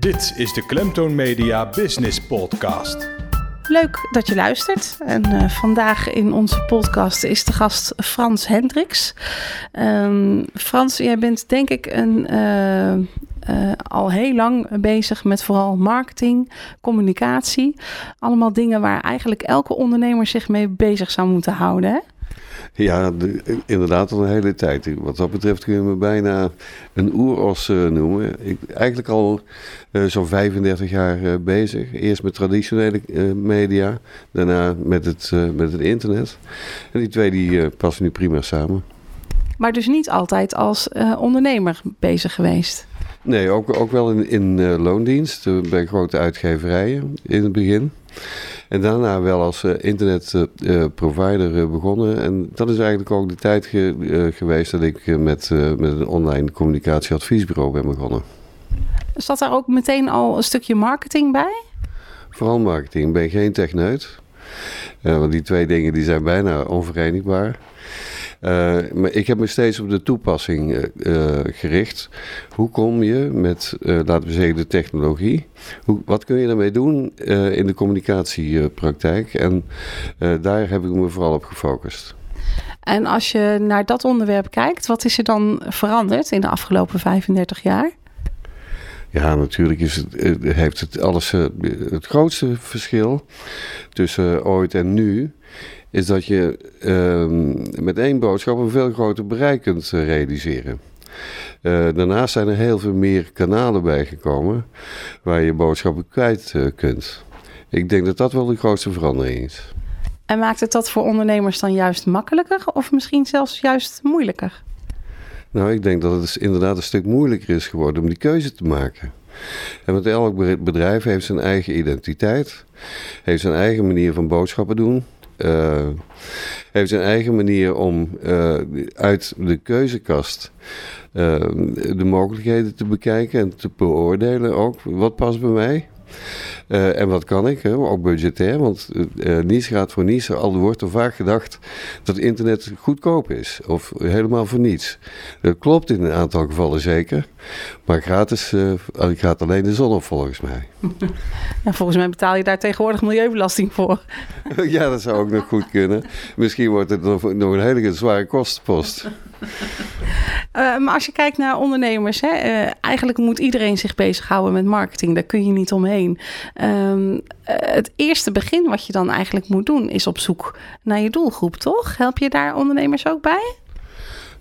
Dit is de Klemtoon Media Business Podcast. Leuk dat je luistert. En uh, vandaag in onze podcast is de gast Frans Hendricks. Um, Frans, jij bent denk ik een, uh, uh, al heel lang bezig met vooral marketing, communicatie. Allemaal dingen waar eigenlijk elke ondernemer zich mee bezig zou moeten houden. Hè? Ja, de, inderdaad al een hele tijd. Wat dat betreft kun je me bijna een oeros uh, noemen. Ik, eigenlijk al uh, zo'n 35 jaar uh, bezig. Eerst met traditionele media, daarna met het, met het internet. En die twee die passen nu prima samen. Maar dus niet altijd als ondernemer bezig geweest? Nee, ook, ook wel in, in loondienst bij grote uitgeverijen in het begin. En daarna wel als uh, internetprovider uh, begonnen. En dat is eigenlijk ook de tijd ge geweest dat ik met, met een online communicatieadviesbureau ben begonnen. Zat daar ook meteen al een stukje marketing bij? Vooral marketing. Ik ben geen techneut. want die twee dingen die zijn bijna onverenigbaar. Uh, maar ik heb me steeds op de toepassing uh, gericht. Hoe kom je met, laten we zeggen, de technologie? Hoe, wat kun je daarmee doen in de communicatiepraktijk? En daar heb ik me vooral op gefocust. En als je naar dat onderwerp kijkt, wat is er dan veranderd in de afgelopen 35 jaar? Ja, natuurlijk is het, heeft het alles het grootste verschil tussen ooit en nu is dat je uh, met één boodschap een veel groter bereik kunt realiseren. Daarnaast zijn er heel veel meer kanalen bijgekomen waar je boodschappen kwijt kunt. Ik denk dat dat wel de grootste verandering is. En maakt het dat voor ondernemers dan juist makkelijker of misschien zelfs juist moeilijker? Nou, ik denk dat het inderdaad een stuk moeilijker is geworden om die keuze te maken. En want elk bedrijf heeft zijn eigen identiteit, heeft zijn eigen manier van boodschappen doen uh, heeft zijn eigen manier om uh, uit de keuzekast uh, de mogelijkheden te bekijken en te beoordelen ook. Wat past bij mij? Uh, en wat kan ik, hè? ook budgetair, want uh, niets gaat voor niets. Al wordt er vaak gedacht dat internet goedkoop is, of helemaal voor niets. Dat klopt in een aantal gevallen zeker, maar gratis uh, gaat alleen de zon op volgens mij. Ja, volgens mij betaal je daar tegenwoordig milieubelasting voor. ja, dat zou ook nog goed kunnen. Misschien wordt het nog, nog een hele zware kostenpost. Uh, maar als je kijkt naar ondernemers, hè, uh, eigenlijk moet iedereen zich bezighouden met marketing. Daar kun je niet omheen. Um, uh, het eerste begin wat je dan eigenlijk moet doen, is op zoek naar je doelgroep, toch? Help je daar ondernemers ook bij?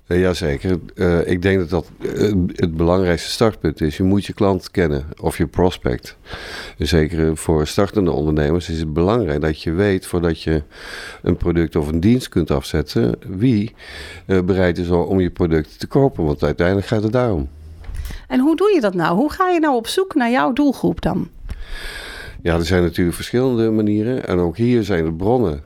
Uh, Jazeker. Uh, ik denk dat dat uh, het belangrijkste startpunt is. Je moet je klant kennen of je prospect. Zeker voor startende ondernemers is het belangrijk dat je weet voordat je een product of een dienst kunt afzetten, wie bereid is om je product te kopen. Want uiteindelijk gaat het daarom. En hoe doe je dat nou? Hoe ga je nou op zoek naar jouw doelgroep dan? Ja, er zijn natuurlijk verschillende manieren. En ook hier zijn de bronnen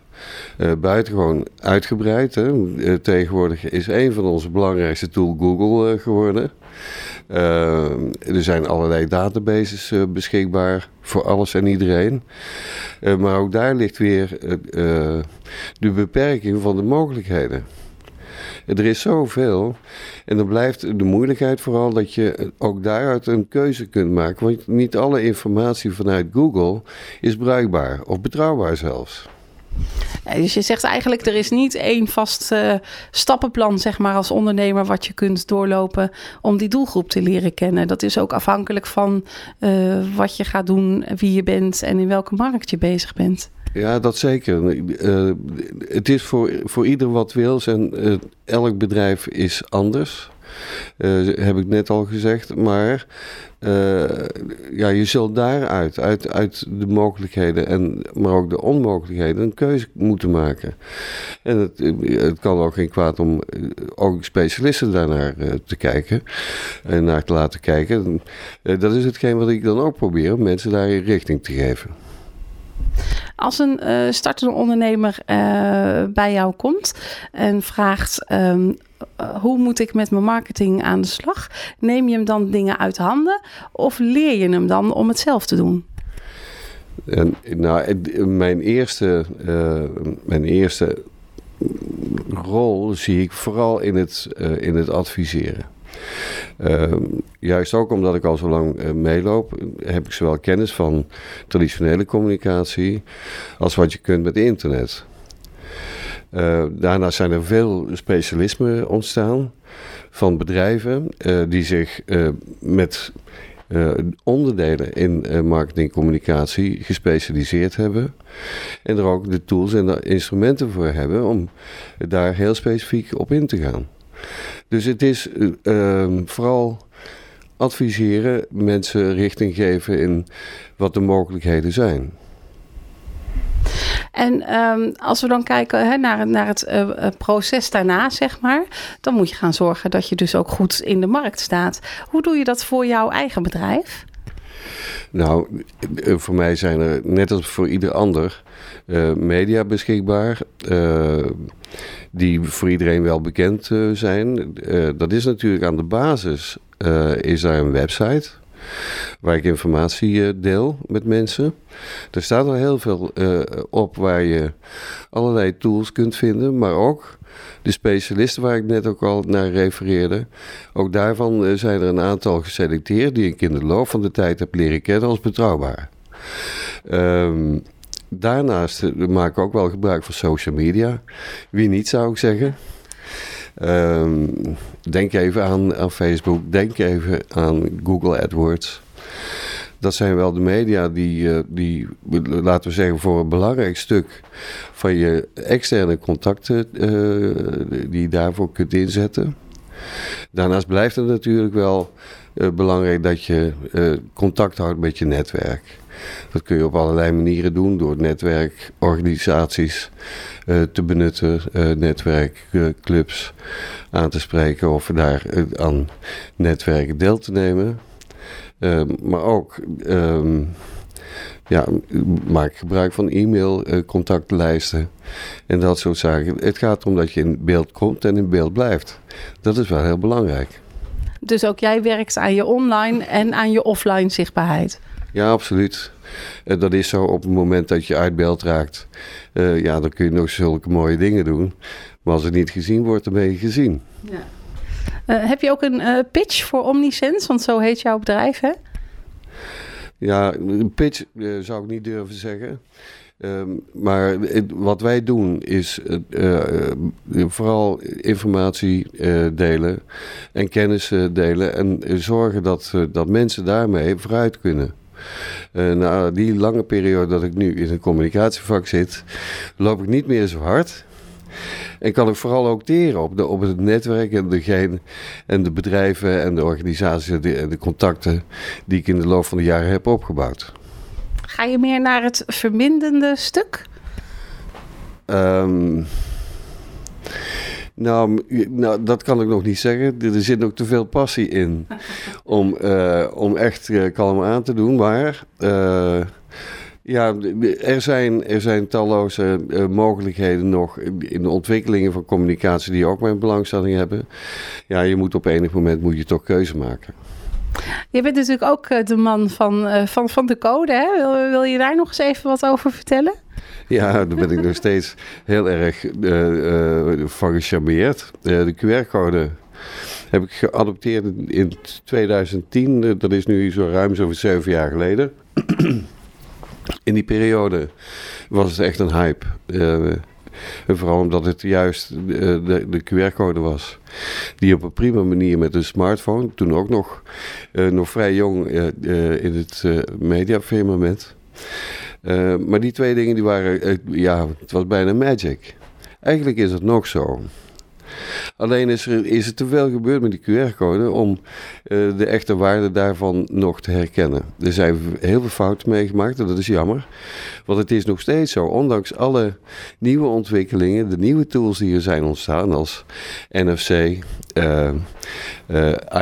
uh, buitengewoon uitgebreid. Hè. Uh, tegenwoordig is een van onze belangrijkste tools Google uh, geworden. er zijn allerlei databases beschikbaar voor alles en iedereen. maar ook daar ligt weer de beperking van de mogelijkheden. Er is zoveel. En dan blijft de moeilijkheid vooral dat je ook daaruit een keuze kunt maken. Want niet alle informatie vanuit Google is bruikbaar of betrouwbaar zelfs. Dus je zegt eigenlijk, er is niet één vast uh, stappenplan, zeg maar, als ondernemer, wat je kunt doorlopen om die doelgroep te leren kennen. Dat is ook afhankelijk van uh, wat je gaat doen, wie je bent en in welke markt je bezig bent. Ja, dat zeker. Het is voor, voor ieder wat wil en elk bedrijf is anders. Uh, heb ik net al gezegd. Maar uh, ja, je zult daaruit, uit, uit de mogelijkheden, en, maar ook de onmogelijkheden, een keuze moeten maken. En het, het kan ook geen kwaad om ook specialisten daarnaar te kijken en naar te laten kijken. dat is hetgeen wat ik dan ook probeer, mensen daar richting te geven. Als een uh, startende ondernemer uh, bij jou komt en vraagt um, uh, hoe moet ik met mijn marketing aan de slag, neem je hem dan dingen uit handen of leer je hem dan om het zelf te doen? En, nou, mijn eerste, mijn eerste rol zie ik vooral in het, in het adviseren. Ehm, juist ook omdat ik al zo lang uh, meeloop, heb ik zowel kennis van traditionele communicatie als wat je kunt met internet. Uh, daarnaast zijn er veel specialismen ontstaan van bedrijven uh, die zich met onderdelen in marketingcommunicatie gespecialiseerd hebben. En er ook de tools en de instrumenten voor hebben om daar heel specifiek op in te gaan. Dus het is uh, vooral adviseren, mensen richting geven in wat de mogelijkheden zijn. En um, als we dan kijken naar, naar het uh, proces daarna, zeg maar, dan moet je gaan zorgen dat je dus ook goed in de markt staat. Hoe doe je dat voor jouw eigen bedrijf? Nou, voor mij zijn er, net als voor ieder ander, uh, media beschikbaar. Uh, die voor iedereen wel bekend zijn. dat is natuurlijk aan de basis, is daar een website waar ik informatie deel met mensen. Er staat al heel veel op waar je allerlei tools kunt vinden, maar ook de specialisten waar ik net ook al naar refereerde. Ook daarvan zijn er een aantal geselecteerd die ik in de loop van de tijd heb leren kennen als betrouwbaar. Um, daarnaast maak ik ook wel gebruik van social media. Wie niet, zou ik zeggen. Um, denk even aan, aan Facebook, denk even aan Google AdWords. Dat zijn wel de media die, uh, die, laten we zeggen, voor een belangrijk stuk van je externe contacten, uh, die je daarvoor kunt inzetten. Daarnaast blijft het natuurlijk wel uh, belangrijk dat je contact houdt met je netwerk. Dat kun je op allerlei manieren doen door netwerkorganisaties uh, te benutten, netwerkclubs aan te spreken of daar aan netwerken deel te nemen. Ehm, maar ook um, ja, maak gebruik van e-mail, contactlijsten en dat soort zaken. Het gaat erom dat je in beeld komt en in beeld blijft. Dat is wel heel belangrijk. Dus ook jij werkt aan je online en aan je offline zichtbaarheid? Ja, absoluut. En dat is zo op het moment dat je uit beeld raakt. Uh, ja, dan kun je nog zulke mooie dingen doen. Maar als het niet gezien wordt, dan ben je gezien. Ja. Uh, heb je ook een uh, pitch voor Omnisense? Want zo heet jouw bedrijf, hè? Ja, een pitch zou ik niet durven zeggen. Um, maar het, wat wij doen is vooral informatie delen en kennis delen. En zorgen dat, dat mensen daarmee vooruit kunnen. Na die lange periode dat ik nu in een communicatievak zit, loop ik niet meer zo hard. En kan ik vooral ook teren op, de, op het netwerk en, degene, en de bedrijven en de organisaties en de, de contacten die ik in de loop van de jaren heb opgebouwd. Ga je meer naar het vermindende stuk? Um, nou, nou, dat kan ik nog niet zeggen. Er zit nog te veel passie in om, uh, om echt uh, kalm aan te doen. Maar uh, ja, er zijn, er zijn talloze mogelijkheden nog in de ontwikkelingen van communicatie die ook mijn belangstelling hebben. Ja, je moet op enig moment moet je toch keuze maken. Je bent natuurlijk ook de man van, van, van de code. Hè? Wil, wil je daar nog eens even wat over vertellen? Ja, daar ben ik nog steeds heel erg uh, uh, van gecharmeerd. Uh, de QR-code heb ik geadopteerd in 2010. dat is nu zo ruim zo zeven jaar geleden. in die periode was het echt een hype. Vooral omdat het juist de, de QR-code was. Die op een prima manier met een smartphone, toen ook nog, nog vrij jong in het mediafirmament. Maar die twee dingen die waren, ja, het was bijna magic. Eigenlijk is het nog zo. Alleen is er, is er te veel gebeurd met die QR-code om uh, de echte waarde daarvan nog te herkennen. Er zijn heel veel fouten meegemaakt en dat is jammer. Want het is nog steeds zo, ondanks alle nieuwe ontwikkelingen, de nieuwe tools die er zijn ontstaan als NFC, uh,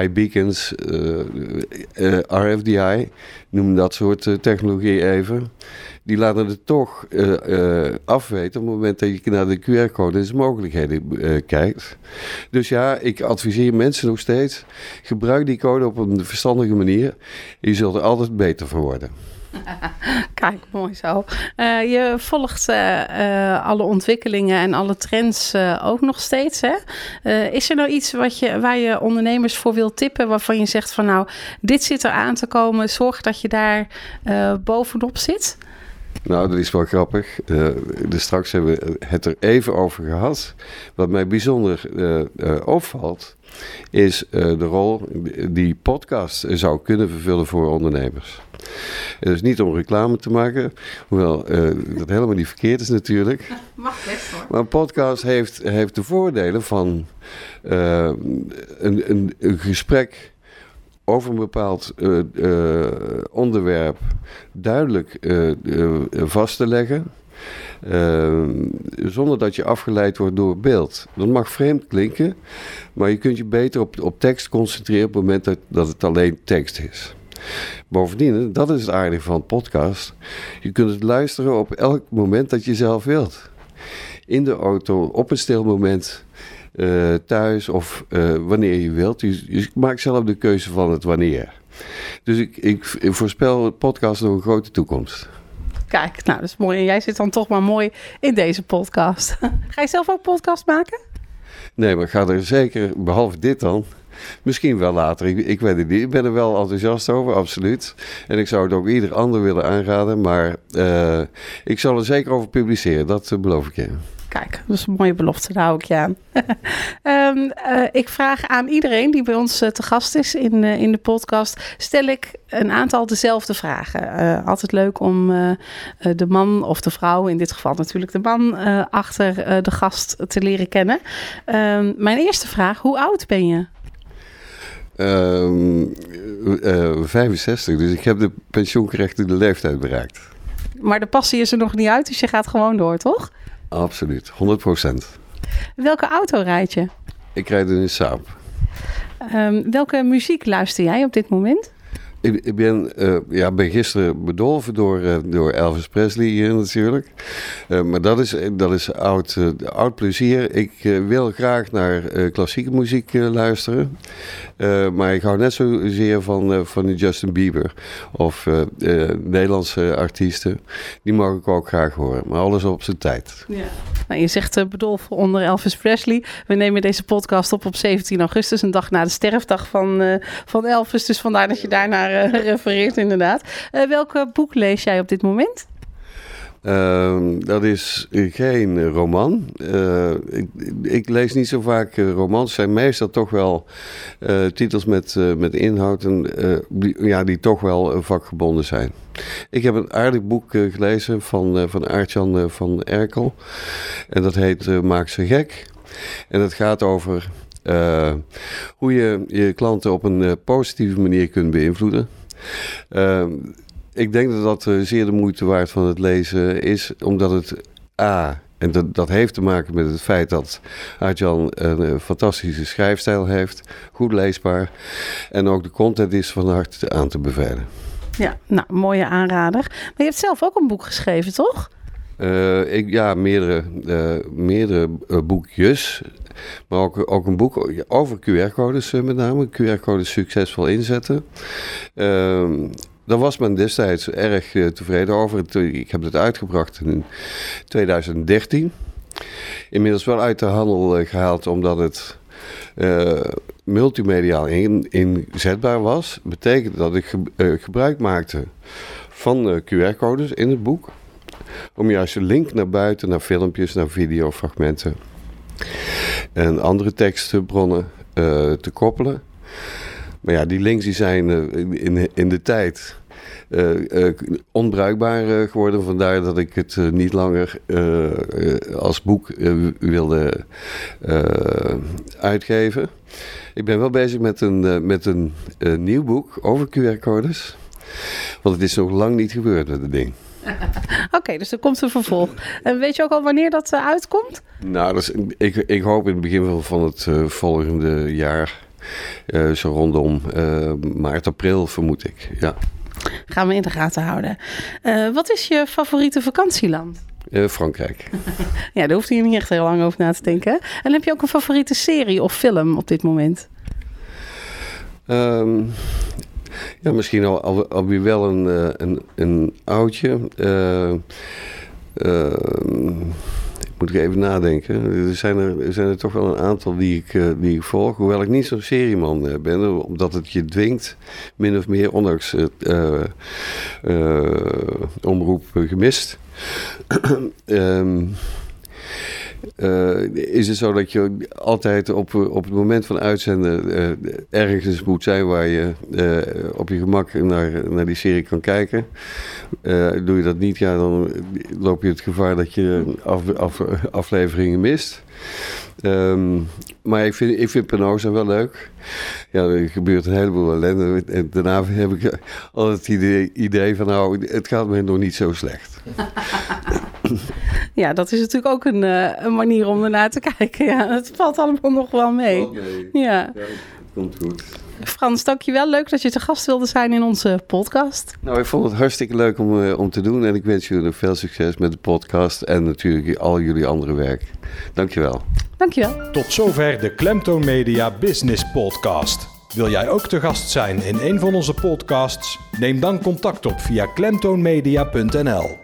iBeacons, RFDI, noem dat soort technologie even die laten het toch afweten op het moment dat je naar de QR-code en zijn mogelijkheden kijkt. Dus ja, ik adviseer mensen nog steeds, gebruik die code op een verstandige manier. Je zult er altijd beter van worden. Kijk, mooi zo. Uh, je volgt uh, uh, alle ontwikkelingen en alle trends ook nog steeds. Hè? is er nou iets wat je, waar je ondernemers voor wil tippen, waarvan je zegt van nou, dit zit er aan te komen, zorg dat je daar bovenop zit? Nou, dat is wel grappig. Uh, dus straks hebben we het er even over gehad. Wat mij bijzonder uh, uh, opvalt, is de rol die podcast zou kunnen vervullen voor ondernemers. Dus niet om reclame te maken, hoewel dat helemaal niet verkeerd is natuurlijk. Mag best hoor. Maar een podcast heeft, heeft de voordelen van een, een, een gesprek over een bepaald uh, uh, onderwerp duidelijk uh, vast te leggen. zonder dat je afgeleid wordt door beeld. Dat mag vreemd klinken, maar je kunt je beter op, op tekst concentreren op het moment dat, dat het alleen tekst is. Bovendien, dat is het aardige van een podcast. Je kunt het luisteren op elk moment dat je zelf wilt. In de auto, op een stil moment. Uh, thuis of uh, wanneer je wilt. Je, je, maakt zelf de keuze van het wanneer. Dus ik, ik, ik voorspel podcast nog een grote toekomst. Kijk, nou dat is mooi. En jij zit dan toch maar mooi in deze podcast. Ga je zelf ook podcast maken? Nee, maar ik ga er zeker, behalve dit dan, Misschien wel later, ik, ik, weet het niet. Ik ben er wel enthousiast over, absoluut. En ik zou het ook ieder ander willen aanraden. Maar uh, ik zal er zeker over publiceren, dat beloof ik je. Kijk, dat is een mooie belofte, daar hou ik je aan. um, uh, ik vraag aan iedereen die bij ons uh, te gast is in, uh, in de podcast, stel ik een aantal dezelfde vragen. altijd leuk om de man of de vrouw, in dit geval natuurlijk de man, achter de gast te leren kennen. Um, mijn eerste vraag, hoe oud ben je? Um, 65, dus ik heb de pensioengerechtigde leeftijd bereikt. Maar de passie is er nog niet uit, dus je gaat gewoon door, toch? Absoluut, 100 procent. Welke auto rijd je? Ik rijd in een Saab. Um, welke muziek luister jij op dit moment? Ik, ik ben, uh, ja, ben gisteren bedolven door, uh, door Elvis Presley hier natuurlijk. Uh, maar dat is, dat is oud, oud plezier. Ik wil graag naar klassieke muziek luisteren. maar ik hou net zozeer van, van Justin Bieber of Nederlandse artiesten. Die mag ik ook graag horen. Maar alles op zijn tijd. Ja. Nou, je zegt bedolven onder Elvis Presley. We nemen deze podcast op op 17 augustus, een dag na de sterfdag van, van Elvis. Dus vandaar dat je daarnaar uh, refereert, inderdaad. Uh, welke boek lees jij op dit moment? Uh, dat is geen roman. Ik, ik, lees niet zo vaak romans. Zijn meestal toch wel titels met, met inhoud en, die, ja, die toch wel vakgebonden zijn. Ik heb een aardig boek gelezen van, van Aartjan van Erkel. En dat heet Maak ze gek. En dat gaat over uh, hoe je je klanten op een uh, positieve manier kunt beïnvloeden. Uh, ik denk dat dat uh, zeer de moeite waard van het lezen is, omdat het A. En dat, dat heeft te maken met het feit dat Arjan een fantastische schrijfstijl heeft, goed leesbaar. En ook de content is van harte aan te bevelen. Ja, nou, mooie aanrader. Maar je hebt zelf ook een boek geschreven, toch? Uh, ik, ja, meerdere, uh, meerdere uh, boekjes. Maar ook, ook een boek over QR-codes met name. QR-codes succesvol inzetten. Ehm, daar was men destijds erg tevreden over. Ik heb het uitgebracht in 2013. Inmiddels wel uit de handel gehaald omdat het multimediaal in, inzetbaar was. betekent dat ik ge gebruik maakte van QR-codes in het boek om juist een link naar buiten, naar filmpjes, naar videofragmenten en andere tekstbronnen uh, te koppelen. Maar ja, die links die zijn uh, in, in de tijd uh, onbruikbaar geworden. Vandaar dat ik het niet langer als boek wilde uitgeven. Ik ben wel bezig met een, met een nieuw boek over QR-codes. Want het is nog lang niet gebeurd met het ding. Oké, okay, dus er komt een vervolg. En weet je ook al wanneer dat uh, uitkomt? Nou, dus, ik, ik hoop in het begin van het uh, volgende jaar. Uh, zo rondom maart, april vermoed ik. Ja. Gaan we in de gaten houden. wat is je favoriete vakantieland? Frankrijk. ja, daar hoeft je niet echt heel lang over na te denken. En heb je ook een favoriete serie of film op dit moment? Um, Ja, misschien al, al, alweer wel een, eh, een, een oudje. Uh, moet ik even nadenken. Er zijn er, zijn er toch wel een aantal die ik, die ik volg. Hoewel ik niet zo'n serieman ben. Omdat het je dwingt, min of meer, ondanks uh, omroep gemist. um, Uh, is het zo dat je altijd op, op het moment van uitzenden uh, ergens moet zijn waar je op je gemak naar, naar die serie kan kijken. doe je dat niet, ja, dan loop je het gevaar dat je af, af, afleveringen mist. Um, maar ik vind, ik vind Penosa wel leuk. Ja, er gebeurt een heleboel ellende. En daarna heb ik altijd het idee, idee van nou, het gaat me nog niet zo slecht. ja, dat is natuurlijk ook een, uh, een manier om ernaar te kijken. Ja, het valt allemaal nog wel mee. mee. Ja. ja, komt goed. Frans, dankjewel. Leuk dat je te gast wilde zijn in onze podcast. Nou, ik vond het hartstikke leuk om, uh, om te doen. En ik wens jullie veel succes met de podcast en natuurlijk al jullie andere werk. Dankjewel. Dankjewel. Tot zover de Klemtoon Media Business Podcast. Wil jij ook te gast zijn in een van onze podcasts? Neem dan contact op via klemtoonmedia.nl.